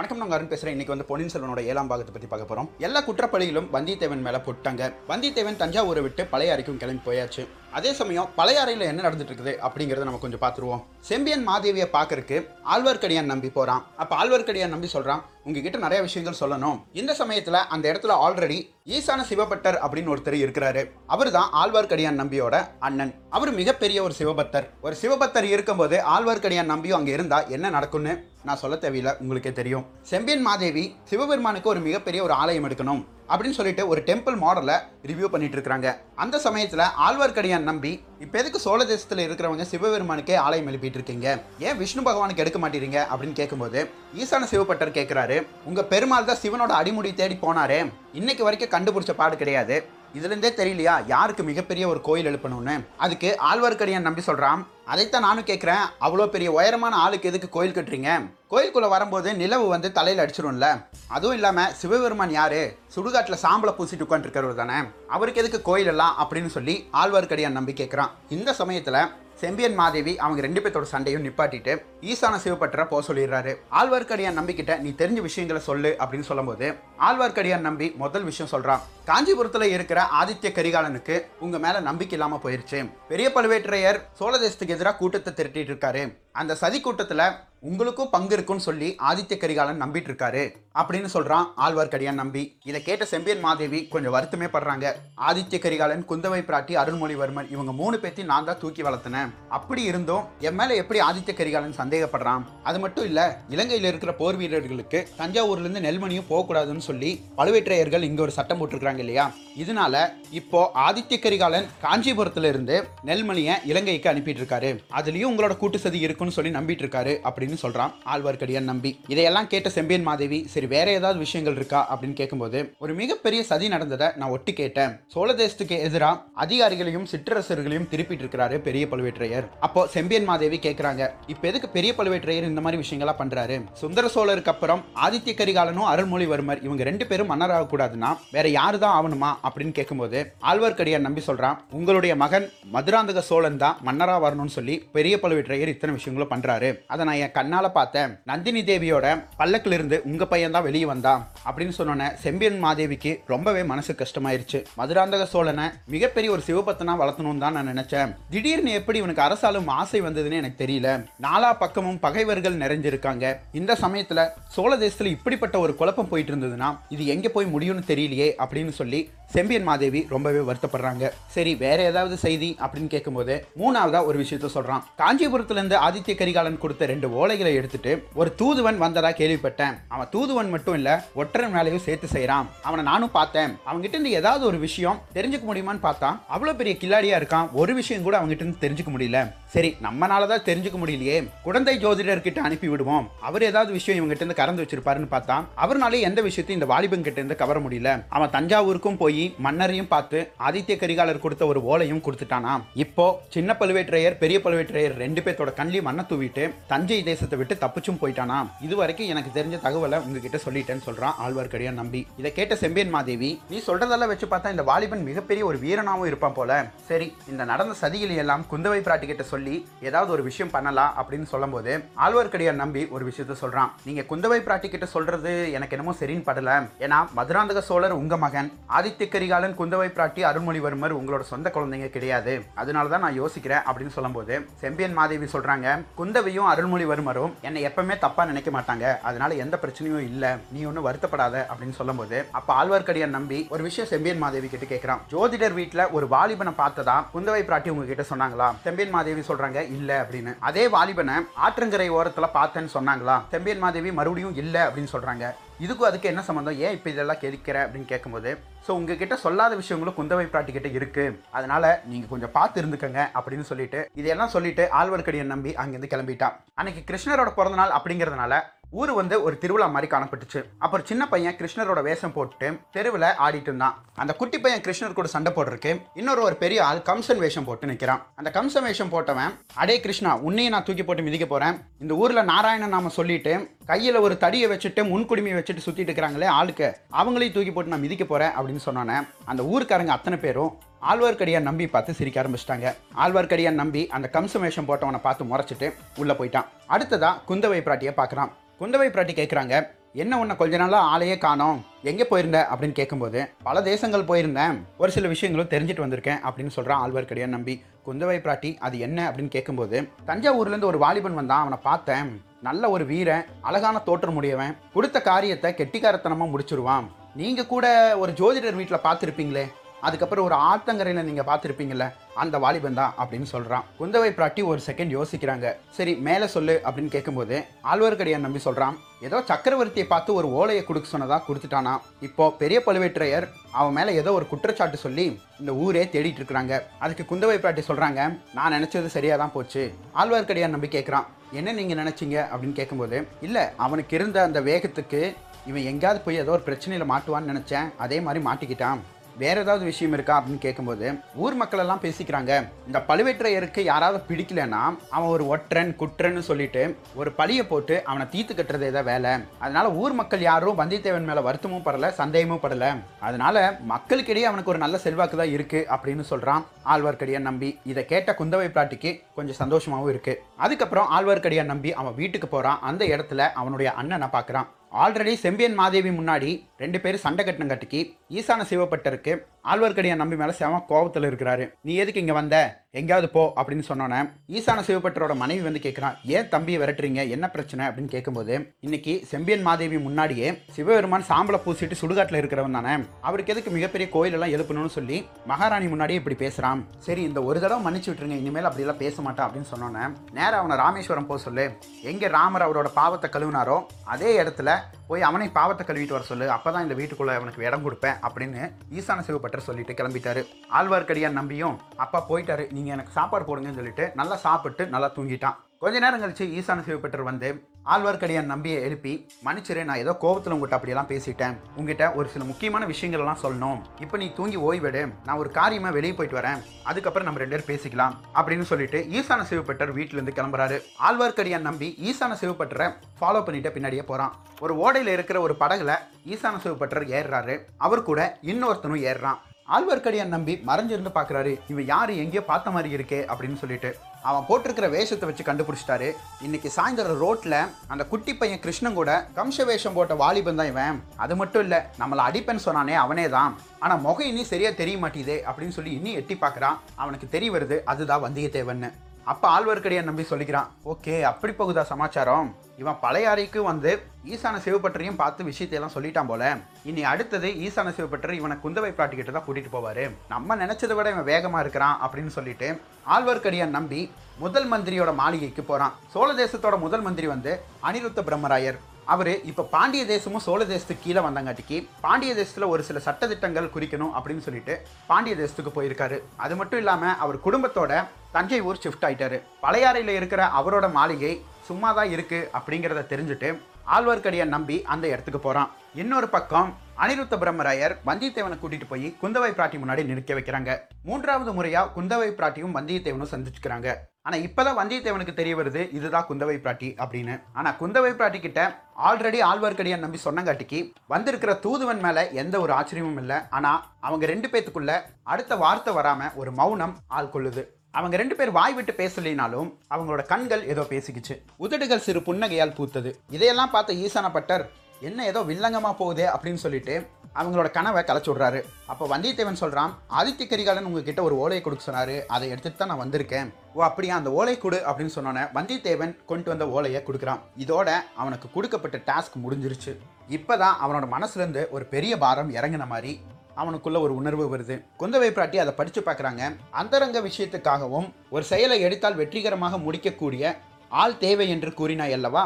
வணக்கம் நாங்கள் அருண் பேசுகிறேன் இன்னைக்கு வந்து பொன்னியின் செல்வனோட ஏழாம் பாகத்தை பற்றி பார்க்க போகிறோம் எல்லா குற்றப்பழிகளும் வந்தியத்தேவன் மேலே போட்டாங்க. வந்தியத்தேவன் தஞ்சாவூரை விட்டு பழைய அறைக்கும் கிளம்பி போயாச்சு. அதே சமயம் பழைய அறையில் என்ன நடந்துட்டு இருக்குது அப்படிங்கிறத நம்ம கொஞ்சம் பார்த்துருவோம். செம்பியன் மாதேவியை பார்க்கறக்கு ஆழ்வார்க்கடியான் நம்பி போகிறான் அப்போ ஆழ்வார்க்கடியான் நம்பி சொல்கிறான் உங்ககிட்ட நிறைய விஷயங்கள் சொல்லணும். இந்த சமயத்தில் அந்த இடத்துல ஆல்ரெடி ஈசான சிவபட்டர் அப்படின்னு ஒருத்தர் இருக்கிறாரு. அவர் தான் ஆழ்வார்க்கடியான் நம்பியோட அண்ணன். அவர் மிகப்பெரிய ஒரு சிவபக்தர். ஒரு சிவபக்தர் இருக்கும்போது ஆழ்வார்க்கடியான் நம்பியும் அங்கே இருந்தால் என்ன நடக்கும்னு நான் சொல்ல தேவையில்லை உங்களுக்கே தெரியும். செம்பியன் மாதேவி சிவபெருமானுக்கு ஒரு மிகப்பெரிய ஒரு ஆலயம் எடுக்கணும். அப்படின்னு சொல்லிட்டு ஒரு டெம்பிள் மாடலை ரிவ்யூ பண்ணிட்டு இருக்கிறாங்க அந்த சமயத்தில் ஆழ்வார்க்கடியான் நம்பி இப்போ எதுக்கு சோழ தேசத்தில் இருக்கிறவங்க சிவபெருமானுக்கே ஆலயம் எழுப்பிட்டு இருக்கீங்க ஏன் விஷ்ணு பகவானுக்கு எடுக்க மாட்டேறீங்க? அப்படின்னு கேட்கும்போது ஈசான சிவபட்டர் கேட்குறாரு உங்கள் பெருமாள் தான் சிவனோட அடிமுடி தேடி போனாரே. இன்னைக்கு வரைக்கும் கண்டுபிடிச்ச பாடு கிடையாது. இதுலேருந்தே தெரியலையா? யாருக்கு மிகப்பெரிய ஒரு கோயில் எழுப்பணும்னு? அதுக்கு ஆழ்வார்க்கடியான் நம்பி சொல்கிறான் அதைத்தான் நானும் கேட்குறேன். அவ்வளோ பெரிய உயரமான ஆளுக்கு எதுக்கு கோயில் கட்டுறீங்க? கோயிலுக்குள்ளே வரும்போது நிலவு வந்து தலையில் அடிச்சிடும்ல அதுவும் இல்லாமல் சிவபெருமான் யார்? சுடுகாட்டில் சாம்பலை பூசிட்டு உட்காந்துருக்கிறவர் தானே அவருக்கு எதுக்கு கோயில் எல்லாம்? அப்படின்னு சொல்லி ஆழ்வார்க்கடியான் நம்பி கேட்குறான். இந்த சமயத்தில் செம்பியன் மாதேவி அவங்க ரெண்டு பேர்த்தோட சண்டையும் நிப்பாட்டிட்டு ஈசான சிவபட்டரை போக சொல்லிடுறாரு. ஆழ்வார்க்கடியான் நம்பிக்கிட்ட நீ தெரிஞ்ச விஷயங்களை சொல்லு அப்படின்னு சொல்லும்போது ஆழ்வார்க்கடியான் நம்பி முதல் விஷயம் சொல்றான் காஞ்சிபுரத்தில் இருக்கிற ஆதித்ய கரிகாலனுக்கு உங்க மேல நம்பிக்கை இல்லாம போயிருச்சு. பெரிய பழுவேற்றையர் சோழ தேசத்துக்கு எதிராக கூட்டத்தை திரட்டிட்டு இருக்காரு. அந்த சதி கூட்டத்தில் உங்களுக்கும் பங்கு இருக்குன்னு சொல்லி ஆதித்ய கரிகாலன் நம்பிட்டு இருக்காரு அப்படின்னு சொல்றான் ஆழ்வார்க்கடியான் நம்பி. இதை கேட்ட செம்பியன் மாதேவி கொஞ்சம் வருத்தமே படுறாங்க. ஆதித்ய கரிகாலன் குந்தவை பிராட்டி அருள்மொழிவர்மன் இவங்க மூணு பேர்த்தையும் நான் தான் தூக்கி வளர்த்தினேன். அப்படி இருந்தும் என் மேல எப்படி ஆதித்ய கரிகாலன் சந்தேகப்படுறான்? அது மட்டும் இல்ல இலங்கையில் இருக்கிற போர் வீரர்களுக்கு தஞ்சாவூர்ல இருந்து நெல்மணியும் போகக்கூடாதுன்னு சொல்லி பழுவேற்றையர்கள் இங்க ஒரு சட்டம் போட்டிருக்காங்க இல்லையா? இதனால இப்போ ஆதித்ய கரிகாலன் காஞ்சிபுரத்துல இருந்து நெல்மணியை இலங்கைக்கு அனுப்பிட்டு இருக்காரு அதுலயும் உங்களோட கூட்டு சதி இருக்குன்னு சொல்லி நம்பிட்டு இருக்காரு அப்படின்னு சொல்றான் ஆழ்வார்க்கடியான் நம்பி. இதையெல்லாம் கேட்ட செம்பியன் மாதேவி சரி வேற ஏதாவது விஷயங்கள் இருக்கா? அப்படின்னு கேட்கும்போது ஒரு மிகப்பெரிய சதி நடந்ததை நான் ஒட்டி கேட்டேன். சோழ தேசத்துக்கு எதிராக அதிகாரிகளையும் சிற்றரசர்களையும் திருப்பிட்டு இருக்கிறாரு பெரிய பழுவேற்றையர் அப்போ செம்பியன் மாதேவி கேட்குறாங்க இப்ப எதுக்கு பெரிய பழுவேற்றையர் இந்த மாதிரி விஷயங்களா பண்றாரு? சுந்தர சோழருக்கு அப்புறம் ஆதித்ய கரிகாலனும் அருள்மொழிவர்மர் இவங்க ரெண்டு பேரும் மன்னராக கூடாதுன்னா வேற யாரு தான் ஆகணுமா? அப்படின்னு கேட்கும்போது ஆழ்வார்க்கடியான் நம்பி சொல்றான் உங்களுடைய மகன் மதுராந்தக சோழன் தான் மன்னரா வரணும்னு சொல்லி பெரிய பழுவேற்றையர் இத்தனை விஷயங்களும் பண்ணுறாரு அதை நான் என் கண்ணால் பார்த்தேன். நந்தினி தேவியோட பல்லக்கிலிருந்து உங்கள் பையன் தான் வெளியே வந்தான் அப்படின்னு சொன்னோன்னே செம்பியன் மாதேவிக்கு ரொம்பவே மனசு கஷ்டமாயிருச்சு. மதுராந்தக சோழனை மிகப்பெரிய ஒரு சிவபத்தனா வளர்த்தணும்னு தான் நான் நினைச்சேன். திடீர்னு எப்படி இவனுக்கு அரசாலும் ஆசை வந்ததுன்னு எனக்கு தெரியல. நாலா பக்கமும் பகைவர்கள் நிறைஞ்சிருக்காங்க. இந்த சமயத்துல சோழ தேசத்துல இப்படிப்பட்ட ஒரு குழப்பம் போயிட்டு இருந்ததுன்னா இது எங்க போய் முடியும்னு தெரியலையே அப்படின்னு சொல்லி செம்பியன் மாதேவி ரொம்பவே வருத்தப்படுறாங்க. சரி வேற ஏதாவது செய்தி அப்படின்னு கேட்கும்போது மூணாவதா ஒரு விஷயத்த சொல்றான். காஞ்சிபுரத்துல இருந்து ஆதி ஆதித்ய கரிகாலன் கொடுத்த ரெண்டு ஓலைகளை எடுத்துட்டு ஒரு தூதுவன் வந்ததா கேள்விப்பட்டேன். அவன் தூதுவன் மட்டும் இல்ல ஒற்றன் வேலையும் சேர்த்து செய்யறான் அவனை நானும் பார்த்தேன். அவன்கிட்ட இருந்து ஏதாவது ஒரு விஷயம் தெரிஞ்சுக்க முடியுமான்னு பார்த்தா அவ்வளவு பெரிய கில்லாடியா இருக்கான். ஒரு விஷயம் கூட அவன்கிட்ட இருந்து தெரிஞ்சுக்க முடியல. சரி நம்மனால தான் தெரிஞ்சுக்க முடியலையே. குழந்தை ஜோதிடர்கிட்ட அனுப்பி விடுவோம். அவர் ஏதாவது விஷயம் இவங்ககிட்ட இருந்து கறந்து வச்சிருப்பாருன்னு பார்த்தா அவர்னாலே எந்த விஷயத்தையும் இந்த வாலிபன் கிட்ட இருந்து கவர முடியல. அவன் தஞ்சாவூருக்கும் போய் மன்னரையும் பார்த்து ஆதித்ய கரிகாலர் கொடுத்த ஒரு ஓலையும் கொடுத்துட்டானா இப்போ சின்ன பழுவேற்றையர் பெரிய பழுவேற்றையர் ரெண்டு பேர்த்தோட கண்ணிலையும் மண்ணை தூவிட்டு தஞ்சை தேசத்தை விட்டு தப்பிச்சும் போயிட்டானா? இது வரைக்கும் எனக்கு தெரிஞ்ச தகவலை உங்ககிட்ட சொல்லிட்டேன்னு சொல்றான் ஆழ்வார்க்கடியான் நம்பி. இதை கேட்ட செம்பியன் மாதேவி நீ சொல்றதெல்லாம் வச்சு பார்த்தா இந்த வாலிபன் மிகப்பெரிய ஒரு வீரனாவும் இருப்பான் போல. சரி இந்த நடந்த சதிகளை எல்லாம் குந்தவை பிராட்டி கிட்ட சொல்லி ஏதாவது ஒரு விஷயம் பண்ணலாம் அப்படின்னு சொல்லும்போது ஆழ்வார்க்கடியான் நம்பி ஒரு விஷயத்த சொல்றான். நீங்க குந்தவை பிராட்டி கிட்ட சொல்றது எனக்கு என்னமோ சரின்னு படல. ஏன்னா மதுராந்தக சோழர் உங்க மகன். ஆதித்ய கரிகாலன் குந்தவை பிராட்டி அருள்மொழிவர்மர் உங்களோட சொந்த குழந்தைங்க கிடையாது. அதனால தான் நான் யோசிக்கிறேன் அப்படின்னு சொல்லும்போது செம்பியன் மாதேவி சொல்றாங்க குந்தவையும் அருள்மொழிவர்மரும் என்னை எப்பவுமே தப்பாக நினைக்க மாட்டாங்க. அதனால எந்த பிரச்சனையும் இல்லை. நீ ஒன்றும் வருத்தப்படாத அப்படின்னு சொல்லும்போது அப்போ ஆழ்வார்க்கடியான் நம்பி ஒரு விஷயம் செம்பியன் மாதேவி கிட்ட கேட்குறான். ஜோதிடர் வீட்டில் ஒரு வாலிபனை பார்த்ததா குந்தவை பிராட்டி உங்ககிட்ட சொன்னாங்களா? செம்பியன் மாதேவி சொல்கிறாங்க இல்லை அப்படின்னு. அதே வாலிபனை ஆற்றங்கரை ஓரத்தில் பார்த்தேன்னு சொன்னாங்களா? செம்பியன் மாதேவி மறுபடியும் இல்லை அப்படின்னு சொல்கிறாங்க இதுக்கும் அதுக்கு என்ன சம்மந்தம்? ஏன் இப்போ இதெல்லாம் கேட்கிற? அப்படின்னு கேட்கும்போது ஸோ உங்ககிட்ட சொல்லாத விஷயங்களும் குந்தவை பிராட்டி கிட்ட இருக்கு. அதனால நீங்க கொஞ்சம் பார்த்து இருந்துக்கங்க அப்படின்னு சொல்லிட்டு இதையெல்லாம் சொல்லிட்டு ஆழ்வார்க்கடியன் நம்பி அங்கேருந்து கிளம்பிட்டான். அன்னைக்கு கிருஷ்ணரோட பிறந்தநாள் அப்படிங்கிறதுனால ஊர் வந்து ஒரு திருவிழா மாதிரி காணப்பட்டுச்சு. அப்புறம் சின்ன பையன் கிருஷ்ணரோட வேஷம் போட்டு தெருவில் ஆடிட்டு இருந்தான். அந்த குட்டி பையன் கிருஷ்ணர் கூட சண்டை போடுறதுக்கு இன்னொரு ஒரு பெரிய ஆள் கம்சன் வேஷம் போட்டு நிற்கிறான் அந்த கம்சன் வேஷம் போட்டவன் அடே கிருஷ்ணா உன்னையும் நான் தூக்கி போட்டு மிதிக்க போகிறேன் இந்த ஊரில் நாராயணன் நாம சொல்லிட்டு கையில் ஒரு தடியை வச்சுட்டு முன்குடுமையை வச்சுட்டு சுற்றிட்டு இருக்கிறாங்களே ஆளுக்கு. அவங்களையும் தூக்கி போட்டு நான் மிதிக்க போகிறேன் அப்படின்னு சொன்னோன்னே அந்த ஊருக்காரங்க அத்தனை பேரும் ஆழ்வார்க்கடியான் நம்பி பார்த்து சிரிக்க ஆரம்பிச்சிட்டாங்க. ஆழ்வார்க்கடியான் நம்பி அந்த கம்சமேஷம் போட்டவனை பார்த்து முறைச்சிட்டு உள்ளே போயிட்டான். அடுத்ததாக குந்தவை பிராட்டியை பார்க்குறான். குந்தவை பிராட்டி கேட்குறாங்க என்ன உன்னை கொஞ்ச நாளாக ஆளையே காணோம். எங்கே போயிருந்த? அப்படின்னு கேட்கும்போது பல தேசங்கள் போயிருந்தேன். ஒரு சில விஷயங்களும் தெரிஞ்சுட்டு வந்திருக்கேன் அப்படின்னு சொல்கிறான் ஆழ்வார்க்கடியான் நம்பி. குந்தவை பிராட்டி அது என்ன? அப்படின்னு கேட்கும்போது தஞ்சாவூர்லேருந்து ஒரு வாலிபன் வந்தான். அவனை பார்த்தேன். நல்ல ஒரு வீரன் அழகான தோற்றமுடையவன் கொடுத்த காரியத்தை கெட்டிக்காரத்தனமாக முடிச்சிருவான். நீங்கள் கூட ஒரு ஜோதிடர் வீட்டில் பார்த்துருப்பீங்களே. அதுக்கப்புறம் ஒரு ஆத்தங்கரையில் நீங்கள் பார்த்துருப்பீங்கல்ல அந்த வாலிபன் தான் அப்படின்னு சொல்கிறான் குந்தவை பிராட்டி ஒரு செகண்ட் யோசிக்கிறாங்க. சரி மேலே சொல்லு அப்படின்னு கேட்கும்போது ஆழ்வார்க்கடியான் நம்பி சொல்கிறான் ஏதோ சக்கரவர்த்தியை பார்த்து ஒரு ஓலையை கொடுக்க சொன்னதா கொடுத்துட்டானா? இப்போ பெரிய பழுவேற்றையர் அவன் மேலே ஏதோ ஒரு குற்றச்சாட்டு சொல்லி இந்த ஊரே தேடிட்டு இருக்கிறாங்க. அதுக்கு குந்தவை பிராட்டி சொல்கிறாங்க நான் நினச்சது சரியாக தான் போச்சு. ஆழ்வார்க்கடியான் நம்பி கேட்குறான் என்ன நீங்கள் நினச்சிங்க? அப்படின்னு கேட்கும்போது இல்லை அவனுக்கு இருந்த அந்த வேகத்துக்கு இவன் எங்கேயாவது போய் ஏதோ ஒரு பிரச்சனையில் மாட்டுவான்னு நினச்சேன். அதே மாதிரி மாட்டிக்கிட்டான். வேற ஏதாவது விஷயம் இருக்கா அப்படின்னு கேட்கும்போது ஊர் மக்கள் எல்லாம் பேசிக்கிறாங்க. இந்த பழுவேற்றையருக்கு யாராவது பிடிக்கலன்னா அவன் ஒரு ஒற்றன் குற்றன்னு சொல்லிட்டு ஒரு பழியை போட்டு அவனை தீர்த்து கட்டுறது ஏதோ வேலை. அதனால ஊர் மக்கள் யாரும் வந்தியத்தேவன் மேல வருத்தமும் படல சந்தேகமும் படல. அதனால மக்களுக்கிடையே அவனுக்கு ஒரு நல்ல செல்வாக்கு தான் இருக்கு அப்படின்னு சொல்றான் ஆழ்வார்க்கடியான் நம்பி. இதை கேட்ட குந்தவை பிராட்டிக்கு கொஞ்சம் சந்தோஷமாகவும் இருக்கு. அதுக்கப்புறம் ஆழ்வார்க்கடியான் நம்பி அவன் வீட்டுக்கு போறான். அந்த இடத்துல அவனுடைய அண்ணனை பார்க்கறான். ஆல்ரெடி செம்பியன் மாதேவி முன்னாடி ரெண்டு பேரும் சண்டை கட்டினங்காட்டிக்கு ஈசான சிவப்பட்டருக்கு ஆழ்வார்க்கடியான் நம்பி மேலே செம கோபத்தில் இருக்கிறாரு. நீ எதுக்கு இங்கே வந்த? எங்கேயாவது போ அப்படின்னு சொன்னோன்னே ஈசான சிவப்பட்டரோட மனைவி வந்து கேட்குறான் ஏன் தம்பியை விரட்டுறீங்க? என்ன பிரச்சனை? அப்படின்னு கேட்கும்போது இன்னைக்கு செம்பியன் மாதேவி முன்னாடியே சிவபெருமான் சாம்பலை பூசிட்டு சுடுகாட்டில் இருக்கிறவன் தானே. அவருக்கு எதுக்கு மிகப்பெரிய கோயிலெல்லாம் எழுப்பணும்னு சொல்லி மகாராணி முன்னாடியே இப்படி பேசுகிறான் சரி இந்த ஒரு தடவை மன்னிச்சு விட்டுருங்க இனிமேல் அப்படிலாம் பேச மாட்டான் அப்படின்னு சொன்னோன்னே நேராக அவனை ராமேஸ்வரம் போக சொல்லு. எங்கே ராமர் அவரோட பாவத்தை கழுவினாரோ அதே இடத்துல போய் அவனை பாவத்தை கழுவிட்டு வர சொல்லு அப்பதான் இந்த வீட்டுக்குள்ள அவனுக்கு இடம் கொடுப்பேன் அப்படின்னு ஈசான சிவப்பட்டர் சொல்லிட்டு கிளம்பிட்டாரு. ஆழ்வார்க்கடியான் நம்பியும் அப்பா போயிட்டாரு நீங்க எனக்கு சாப்பாடு போடுங்கன்னு சொல்லிட்டு நல்லா சாப்பிட்டு நல்லா தூங்கிட்டான். கொஞ்ச நேரம் கழிச்சு ஈசான சிவப்பட்டர் வந்து ஆழ்வார்க்கடியான் நம்பியை எழுப்பி மன்னிச்சிரு நான் ஏதோ கோபத்தில் உங்கள்கிட்ட அப்படியெல்லாம் பேசிட்டேன். உங்ககிட்ட ஒரு சில முக்கியமான விஷயங்கள்லாம் சொல்லணும். இப்போ நீ தூங்கி ஓய்வெடு நான் ஒரு காரியமாக வெளியே போயிட்டு வரேன். அதுக்கப்புறம் நம்ம ரெண்டு பேரும் பேசிக்கலாம். அப்படின்னு சொல்லிட்டு ஈசான சிவப்பட்டர் வீட்டிலேருந்து கிளம்புறாரு. ஆழ்வார்க்கடியான் நம்பி ஈசான சிவப்பட்டரை ஃபாலோ பண்ணிட்டு பின்னாடியே போகிறான் ஒரு ஓடையில் இருக்கிற ஒரு படகுல ஈசான சிவப்பட்டர் ஏறுறாரு. அவர் கூட இன்னொருத்தனும் ஏறுறான். ஆழ்வார்க்கடியான் நம்பி மறைஞ்சிருந்து பார்க்குறாரு இவன் யார்? எங்கேயோ பார்த்த மாதிரி இருக்கே அப்படின்னு சொல்லிட்டு அவன் போட்டிருக்கிற வேஷத்தை வச்சு கண்டுபிடிச்சிட்டாரு. இன்னைக்கு சாயந்தரம் ரோட்டில் அந்த குட்டி பையன் கிருஷ்ணன் கூட கம்ச வேஷம் போட்ட வாலிபன் தான் இவன். அது மட்டும் இல்லை நம்மளை அடிப்பேன்னு சொன்னானே அவனே தான். ஆனால் முகம் இனி சரியாக தெரிய மாட்டேதே அப்படின்னு சொல்லி இன்னும் எட்டி பார்க்குறான். அவனுக்கு தெரிய வருது அதுதான் வந்தியத்தேவன்னு. அப்போ ஆழ்வார்க்கடியான் நம்பி சொல்லிக்கிறான் ஓகே அப்படி போகுதா சமாச்சாரம்? இவன் பழையாறைக்கு வந்து ஈசான சிவப்பட்டரையும் பார்த்து விஷயத்தையெல்லாம் சொல்லிட்டான் போல. இனி அடுத்தது ஈசான சிவப்பட்டர் இவனை குந்தவை பிராட்டிக்கிட்ட தான் கூட்டிகிட்டு போவார். நம்ம நினச்சதை விட இவன் வேகமாக இருக்கிறான் அப்படின்னு சொல்லிட்டு ஆழ்வார்க்கடியான் நம்பி முதல் மந்திரியோட மாளிகைக்கு போகிறான் சோழ தேசத்தோட முதல் மந்திரி வந்து அனிருத்த பிரம்மராயர். அவர் இப்போ பாண்டிய தேசமும் சோழ தேசத்துக்கு கீழே வந்தங்காட்டிக்கு பாண்டிய தேசத்தில் ஒரு சில சட்டத்திட்டங்கள் குறிக்கணும் அப்படின்னு சொல்லிட்டு பாண்டிய தேசத்துக்கு போயிருக்காரு. அது மட்டும் இல்லாமல் அவர் குடும்பத்தோட தஞ்சை ஊர் ஷிஃப்ட் ஆயிட்டாரு. பழையாறையில் இருக்கிற அவரோட மாளிகை சும்மா தான் இருக்குது அப்படிங்கிறத தெரிஞ்சுட்டு ஆழ்வார்க்கடியை நம்பி அந்த இடத்துக்கு போகிறான் இன்னொரு பக்கம் அனிருத்த பிரம்மராயர் வந்தியத்தேவனை கூட்டிட்டு போய் குந்தவை பிராட்டி முன்னாடி நிற்க வைக்கிறாங்க. மூன்றாவது முறையா குந்தவை பிராட்டியும் வந்தியத்தேவனும் சந்திச்சுக்கிறாங்க. ஆனால் இப்போ தான் வந்தியத்தேவனுக்கு தெரிய வருது இதுதான் குந்தவை பிராட்டி அப்படின்னு. ஆனால் குந்தவை பிராட்டி கிட்ட ஆல்ரெடி ஆழ்வார்க்கடியான் நம்பி சொன்னங்காட்டிக்கு வந்திருக்கிற தூதுவன் மேலே எந்த ஒரு ஆச்சரியமும் இல்லை. ஆனால் அவங்க ரெண்டு பேத்துக்குள்ள அடுத்த வார்த்தை வராமல் ஒரு மௌனம் ஆள் கொள்ளுது. அவங்க ரெண்டு பேர் வாய் விட்டு பேசலினாலும் அவங்களோட கண்கள் ஏதோ பேசிக்கிச்சு. உதடுகள் சிறு புன்னகையால் பூத்தது. இதையெல்லாம் பார்த்த ஈசான பட்டர் என்ன ஏதோ வில்லங்கமாக போகுதே அப்படின்னு சொல்லிட்டு அவங்களோட கனவை கலைச்சு விட்றாரு. அப்போ வந்தியத்தேவன் சொல்கிறான் ஆதித்ய கரிகாலன் உங்ககிட்ட ஒரு ஓலையை கொடுக்க சொன்னார். அதை எடுத்துகிட்டு தான் நான் வந்திருக்கேன். ஓ அப்படியா? அந்த ஓலை கொடு அப்படின்னு சொன்னோன்னே வந்தியத்தேவன் கொண்டு வந்த ஓலையை கொடுக்குறான். இதோட அவனுக்கு கொடுக்கப்பட்ட டாஸ்க் முடிஞ்சிருச்சு. இப்பதான் அவனோட மனசுலேருந்து ஒரு பெரிய பாரம் இறங்கின மாதிரி அவனுக்குள்ள ஒரு உணர்வு வருது. குந்தவை பிராட்டி அதை படித்து பார்க்குறாங்க. அந்தரங்க விஷயத்துக்காகவும் ஒரு செயலை எடுத்தால் வெற்றிகரமாக முடிக்கக்கூடிய ஆள் தேவை என்று கூறினாய் அல்லவா?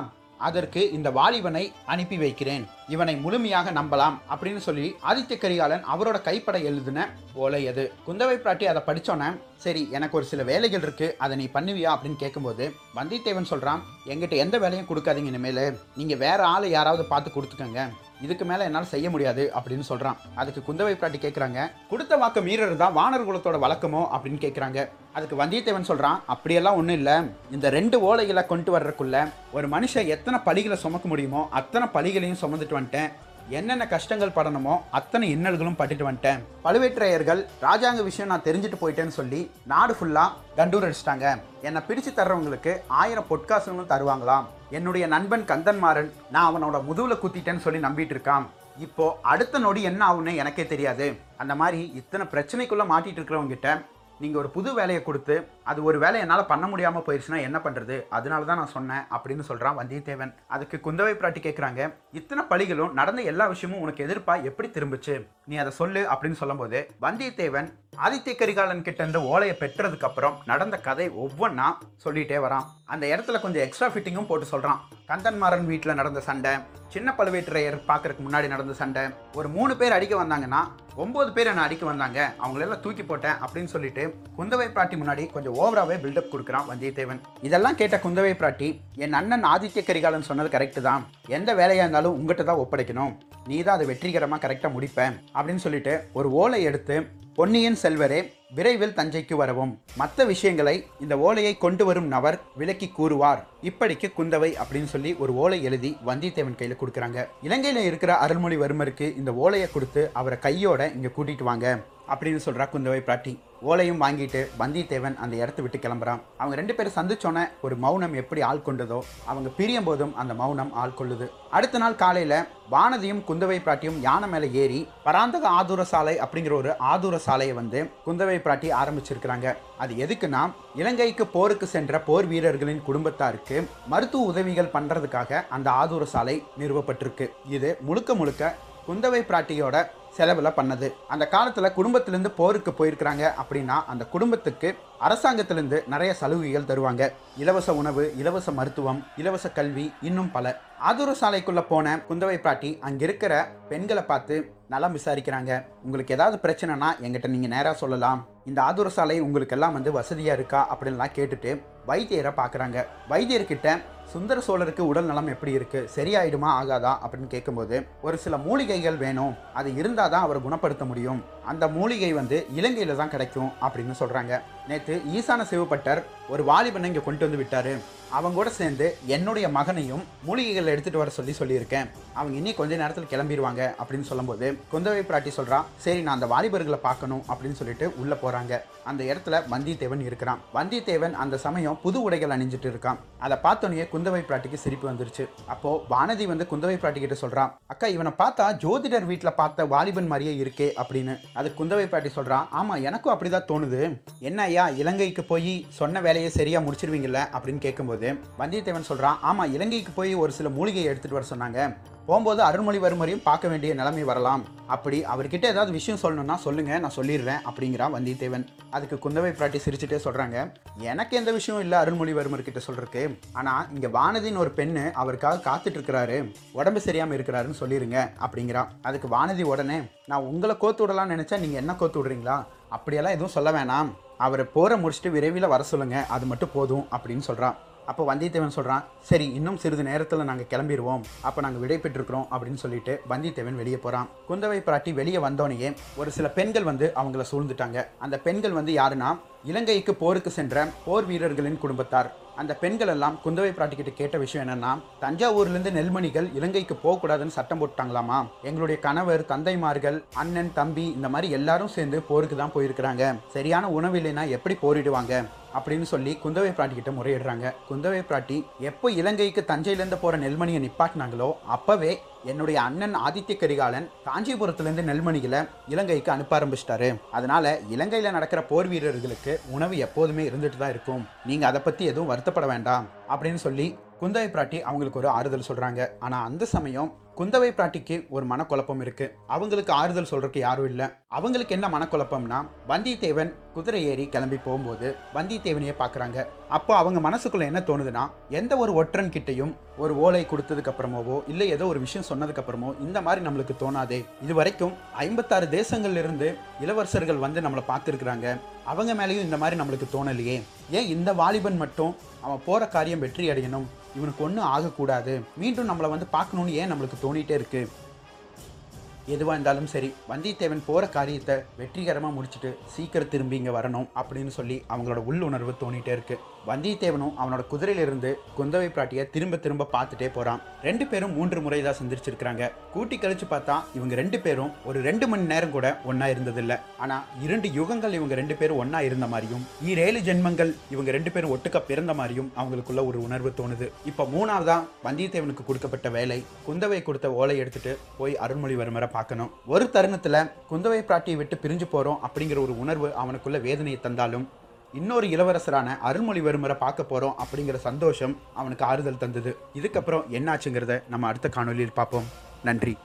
அதற்கு இந்த வாலிபனை அனுப்பி வைக்கிறேன். இவனை முழுமையாக நம்பலாம் அப்படின்னு சொல்லி ஆதித்ய கரிகாலன் அவரோட கைப்பட எழுதின ஓலை அது குந்தவை பிராட்டி அதை படிச்சோன்னே சரி எனக்கு ஒரு சில வேலைகள் இருக்கு. அதை நீ பண்ணுவியா? அப்படின்னு கேட்கும்போது வந்தியத்தேவன் சொல்கிறான் எங்கிட்ட எந்த வேலையும் கொடுக்காதீங்க இனிமேல். நீங்கள் வேற ஆளை யாராவது பார்த்து கொடுத்துக்கங்க. இதுக்கு மேலே என்னால் செய்ய முடியாது அப்படின்னு சொல்கிறான் அதுக்கு குந்தவை பிராட்டி கேட்குறாங்க கொடுத்த வாக்க மீறர் தான் வானர் குலத்தோட வழக்கமோ? அப்படின்னு கேட்குறாங்க அதுக்கு வந்தியத்தேவன் சொல்கிறான் அப்படியெல்லாம் ஒன்றும் இல்லை. இந்த ரெண்டு ஓலைகளை கொண்டு வர்றதுக்குள்ள ஒரு மனுஷன் எத்தனை பலிகளை சுமக்க முடியுமோ அத்தனை பலிகளையும் சுமந்துட்டு வந்துட்டேன். என்னென்ன கஷ்டங்கள் படணுமோ அத்தனை இன்னல்களும் பட்டுட்டு வந்துட்டேன். பழுவேற்றையர்கள் ராஜாங்க விஷயம் நான் தெரிஞ்சுட்டு போயிட்டேன்னு சொல்லி நாடு ஃபுல்லாக கண்டூர் அடிச்சிட்டாங்க. என்னை பிரித்து தர்றவங்களுக்கு ஆயிரம் பொட்காசுகளும் தருவாங்களாம். என்னுடைய நண்பன் கந்தன்மாறன் நான் அவனோட முதுவில் குத்திட்டேன்னு சொல்லி நம்பிட்டு இருக்கான். இப்போ அடுத்த நொடி என்ன ஆகும்னு எனக்கே தெரியாது. அந்த மாதிரி இத்தனை பிரச்சனைக்குள்ளே மாட்டிட்டு இருக்கிறவங்ககிட்ட நீங்கள் ஒரு புது வேலையை கொடுத்து அது ஒரு வேலை என்னால் பண்ண முடியாமல் போயிடுச்சுன்னா என்ன பண்ணுறது அதனால தான் நான் சொன்னேன் அப்படின்னு சொல்கிறான் வந்தியத்தேவன். அதுக்கு குந்தவை பிராட்டி கேட்குறாங்க இத்தனை பழிகளும் நடந்த எல்லா விஷயமும் உனக்கு எதிர்ப்பா? எப்படி திரும்பிச்சு? நீ அதை சொல்லு அப்படின்னு சொல்லும்போது வந்தியத்தேவன் ஆதித்ய கரிகாலன் கிட்ட இருந்து ஓலையை பெற்றதுக்கு அப்புறம் நடந்த கதை ஒவ்வொன்றா சொல்லிட்டே வரான். அந்த இடத்துல கொஞ்சம் எக்ஸ்ட்ரா ஃபிட்டிங்கும் போட்டு சொல்கிறான் கந்தன்மாறன் வீட்டில் நடந்த சண்டை சின்ன பழுவேற்றையர் பார்க்கறதுக்கு முன்னாடி நடந்த சண்டை ஒரு மூணு பேர் அடிக்க வந்தாங்கன்னா ஒம்பது பேர் என்ன அடிக்க வந்தாங்க அவங்களெல்லாம் தூக்கி போட்டேன் அப்படின்னு சொல்லிட்டு குந்தவை பிராட்டி முன்னாடி கொஞ்சம் ஓவராகவே பில்டப் கொடுக்குறான் வந்தியத்தேவன். இதெல்லாம் கேட்ட குந்தவை பிராட்டி என் அண்ணன் ஆதித்ய கரிகாலன் சொன்னது கரெக்டு தான். எந்த வேலையாக இருந்தாலும் உங்ககிட்ட தான் ஒப்படைக்கணும். நீ தான் அதை வெற்றிகரமாக கரெக்டாக முடிப்பேன் அப்படின்னு சொல்லிட்டு ஒரு ஓலை எடுத்து பொன்னியின் செல்வரே விரைவில் தஞ்சைக்கு வரவும். மற்ற விஷயங்களை இந்த ஓலையை கொண்டு வரும் நபர் விளக்கி கூறுவார். இப்படிக்கு குந்தவை அப்படின்னு சொல்லி ஒரு ஓலை எழுதி வந்தியத்தேவன் கையில் கொடுக்குறாங்க. இலங்கையில் இருக்கிற அருள்மொழிவர்மருக்கு இந்த ஓலையை கொடுத்து அவரை கையோட இங்கே கூட்டிட்டு வாங்க. அப்படின்னு சொல்கிறா குந்தவை பிராட்டி. ஓலையும் வாங்கிட்டு வந்தியத்தேவன் அந்த இடத்த விட்டு கிளம்புறான். அவங்க ரெண்டு பேரும் சந்திச்சோன்னே ஒரு மௌனம் எப்படி ஆள் கொண்டதோ அவங்க பிரியும் போதும் அந்த மௌனம் ஆள் கொள்ளுது. அடுத்த நாள் காலையில் வானதியும் குந்தவை பிராட்டியும் யானை மேலே ஏறி பராந்தக ஆதூர சாலை அப்படிங்கிற ஒரு ஆதூர சாலையை வந்து குந்தவை பிராட்டி ஆரம்பிச்சிருக்கிறாங்க. அது எதுக்குன்னா இலங்கைக்கு போருக்கு சென்ற போர் வீரர்களின் குடும்பத்தாருக்கு மருத்துவ உதவிகள் பண்ணுறதுக்காக அந்த ஆதூர சாலை நிறுவப்பட்டிருக்கு. இது முழுக்க முழுக்க குந்தவை பிராட்டியோட செலவில் பண்ணது. அந்த காலத்தில் குடும்பத்திலேருந்து போருக்கு போயிருக்கிறாங்க அப்படின்னா அந்த குடும்பத்துக்கு அரசாங்கத்திலேருந்து நிறைய சலுகைகள் தருவாங்க. இலவச உணவு இலவச மருத்துவம் இலவச கல்வி இன்னும் பல. ஆதூர சாலைக்குள்ளே போன குந்தவை பிராட்டி அங்கே இருக்கிற பெண்களை பார்த்து நலம் விசாரிக்கிறாங்க. உங்களுக்கு ஏதாவது பிரச்சனைனா எங்கிட்ட நீங்கள் நேராக சொல்லலாம். இந்த ஆதூர சாலை உங்களுக்கு எல்லாம் வந்து வசதியாக இருக்கா? அப்படின்லாம் கேட்டுட்டு வைத்தியரை பார்க்குறாங்க. வைத்தியர்கிட்ட சுந்தர சோழருக்கு உடல் நலம் எப்படி இருக்குது சரியாயிடுமா ஆகாதா? அப்படின்னு கேட்கும்போது ஒரு சில மூலிகைகள் வேணும். அது இருந்தால் தான் அவரை குணப்படுத்த முடியும். அந்த மூலிகை வந்து இலங்கையில் தான் கிடைக்கும் அப்படின்னு சொல்கிறாங்க நேற்று ஈசான சிவப்பட்டர் ஒரு வாலிபனை இங்கே கொண்டு வந்து விட்டார். அவங்க கூட சேர்ந்து என்னுடைய மகனையும் மூலிகைகள் எடுத்துகிட்டு வர சொல்லி சொல்லியிருக்கேன். அவங்க இன்னும் கொஞ்ச நேரத்தில் கிளம்பிடுவாங்க அப்படின்னு சொல்லும்போது குந்தவை பிராட்டி சொல்கிறா சரி நான் அந்த வாலிபர்களை பார்க்கணும் அப்படின்னு சொல்லிட்டு உள்ளே போகிறாங்க அந்த இடத்துல வந்தியத்தேவன் இருக்கிறான். வந்தியத்தேவன் அந்த சமயம் புது உடைகள் அணிஞ்சிட்டு இருக்கான். அதை பார்த்தோன்னே குந்தவை பிராட்டிக்கு சிரிப்பு வந்துருச்சு. அப்போ வானதி வந்து குந்தவை பிராட்டி கிட்ட சொல்றான் அக்கா இவனை பார்த்தா ஜோதிடர் வீட்டில் பார்த்த வாலிபன் மாதிரியே இருக்கே அப்படின்னு. அது குந்தவை பிராட்டி சொல்றான் ஆமா எனக்கும் அப்படிதான் தோணுது. என்ன ஐயா இலங்கைக்கு போய் சொன்ன வேலையை சரியா முடிச்சிருவீங்கல்ல? அப்படின்னு கேட்கும்போது வந்தியத்தேவன் சொல்றான் ஆமா இலங்கைக்கு போய் ஒரு சில மூலிகையை எடுத்துட்டு வர சொன்னாங்க. போகும்போது அருள்மொழிவர்மரையும் பார்க்க வேண்டிய நிலைமை வரலாம். அப்படி அவர்கிட்ட ஏதாவது விஷயம் சொல்லணும்னா சொல்லுங்க நான் சொல்லிடுறேன் அப்படிங்கிறான் வந்தியத்தேவன். அதுக்கு குந்தவை பிராட்டி சிரிச்சுட்டே சொல்கிறாங்க எனக்கு எந்த விஷயம் இல்லை அருள்மொழிவர்மர் கிட்ட சொல்றதுக்கு. ஆனால் இங்கே வானதின்னு ஒரு பெண்ணு அவருக்காக காத்துட்டு இருக்கிறாரு. உடம்பு சரியாமல் இருக்கிறாருன்னு சொல்லிடுங்க அப்படிங்கிறான். அதுக்கு வானதி உடனே நான் உங்களை கோத்து விடலாம்னு நினச்சா நீங்கள் என்ன கோத்து விடுறீங்களா? அப்படியெல்லாம் எதுவும் சொல்ல வேணாம். அவரை போற முடிச்சுட்டு விரைவில் வர சொல்லுங்க அது மட்டும் போதும் அப்படின்னு சொல்கிறான் அப்போ வந்தியத்தேவன் சொல்கிறான் சரி இன்னும் சிறிது நேரத்தில் நாங்கள் கிளம்பிடுவோம் அப்போ நாங்கள் விடை பெற்றிருக்கிறோம் அப்படின்னு சொல்லிட்டு வந்தியத்தேவன் வெளியே போகிறான் குந்தவை பிராட்டி வெளியே வந்தோடனே ஒரு சில பெண்கள் வந்து அவங்கள சூழ்ந்துட்டாங்க. அந்த பெண்கள் வந்து யாருன்னா இலங்கைக்கு போருக்கு சென்ற போர் வீரர்களின் குடும்பத்தார். அந்த பெண்கள் எல்லாம் குந்தவை பிராட்டிக்கிட்ட கேட்ட விஷயம் என்னன்னா தஞ்சாவூர்லேருந்து நெல்மணிகள் இலங்கைக்கு போகக்கூடாதுன்னு சட்டம் போட்டாங்களாமா? எங்களுடைய கணவர் தந்தைமார்கள் அண்ணன் தம்பி இந்த மாதிரி எல்லாரும் சேர்ந்து போருக்கு தான் போயிருக்கிறாங்க. சரியான உணவு இல்லைன்னா எப்படி போரிடுவாங்க? அப்படின்னு சொல்லி குந்தவை பிராட்டிக்கிட்ட முறையிடுறாங்க. குந்தவை பிராட்டி எப்போ இலங்கைக்கு தஞ்சையிலேருந்து போகிற நெல்மணியை நிப்பாட்டினாங்களோ அப்போவே என்னுடைய அண்ணன் ஆதித்ய கரிகாலன் காஞ்சிபுரத்துலேருந்து நெல்மணிகளை இலங்கைக்கு அனுப்ப ஆரம்பிச்சிட்டாரு. அதனால இலங்கையில் நடக்கிற போர் வீரர்களுக்கு உணவு எப்போதுமே இருந்துட்டு தான் இருக்கும். நீங்கள் அதை பற்றி எதுவும் வருத்தப்பட வேண்டாம். அப்படின்னு சொல்லி குந்தவை பிராட்டி அவங்களுக்கு ஒரு ஆறுதல் சொல்கிறாங்க ஆனால் அந்த சமயம் குந்தவை பிராட்டிக்கு ஒரு மனக்குழப்பம் இருக்கு. அவங்களுக்கு ஆறுதல் சொல்றதுக்கு யாரும் இல்லை. அவங்களுக்கு என்ன மனக்குழப்பம்னா வந்தியத்தேவன் குதிரை ஏறி கிளம்பி போகும்போது வந்தியத்தேவனையே பார்க்குறாங்க அப்போ அவங்க மனசுக்குள்ள என்ன தோணுதுன்னா எந்த ஒரு ஒற்றன் கிட்டையும் ஒரு ஓலை கொடுத்ததுக்கு அப்புறமாவோ இல்லை ஏதோ ஒரு விஷயம் சொன்னதுக்கு அப்புறமோ இந்த மாதிரி நம்மளுக்கு தோணாதே. இது வரைக்கும் ஐம்பத்தாறு தேசங்கள்ல இருந்து இளவரசர்கள் வந்து நம்மளை பார்த்துருக்குறாங்க. அவங்க மேலேயும் இந்த மாதிரி நம்மளுக்கு தோணலையே. ஏன் இந்த வாலிபன் மட்டும் அவன் போற காரியம் வெற்றி அடையணும் இவனுக்கு ஒன்றும் ஆகக்கூடாது. மீண்டும் நம்மளை வந்து பார்க்கணும்னு ஏன் நம்மளுக்கு தோணிகிட்டே இருக்குது எதுவாக இருந்தாலும் சரி வந்தியத்தேவன் போகிற காரியத்தை வெற்றிகரமாக முடிச்சுட்டு சீக்கிரம் திரும்பி இங்கே வரணும் அப்படின்னு சொல்லி அவங்களோட உள்ளுணர்வு தோணிகிட்டே இருக்கு. வந்தியத்தேவனும் அவனோட குதிரையிலிருந்து குந்தவை பிராட்டியை திரும்ப திரும்ப பார்த்துட்டே போகிறான் ரெண்டு பேரும் மூன்று முறை தான் சந்திச்சிருக்கிறாங்க. கூட்டி கழிச்சு பார்த்தா இவங்க ரெண்டு பேரும் ஒரு ரெண்டு மணி நேரம் கூட ஒன்றா இருந்ததில்லை. ஆனா இரண்டு யுகங்கள் இவங்க ரெண்டு பேரும் ஒன்றா இருந்த மாதிரியும் ஈரேழு ஜென்மங்கள் இவங்க ரெண்டு பேரும் ஒட்டுக்க பிறந்த மாதிரியும் அவங்களுக்குள்ள ஒரு உணர்வு தோணுது. இப்போ மூணாவதான் வந்தியத்தேவனுக்கு கொடுக்கப்பட்ட வேலை. குந்தவை கொடுத்த ஓலை எடுத்துட்டு போய் அருள்மொழிவர்மரை பார்க்கணும். ஒரு தருணத்துல குந்தவை பிராட்டியை விட்டு பிரிஞ்சு போறோம் அப்படிங்கிற ஒரு உணர்வு அவனுக்குள்ள வேதனையை தந்தாலும் இன்னொரு இளவரசரான அருள்மொழிவர்மரை பார்க்க போகிறோம் அப்படிங்கிற சந்தோஷம் அவனுக்கு ஆறுதல் தந்தது. இதுக்கப்புறம் என்னாச்சுங்கிறத நம்ம அடுத்த காணொலியில் பார்ப்போம். நன்றி.